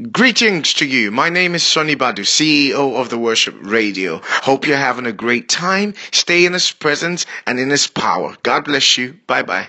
Greetings to you. My name is Sonny Badu, CEO of the Worship Radio. Hope you're having a great time. Stay in His presence and in His power. God bless you. Bye bye.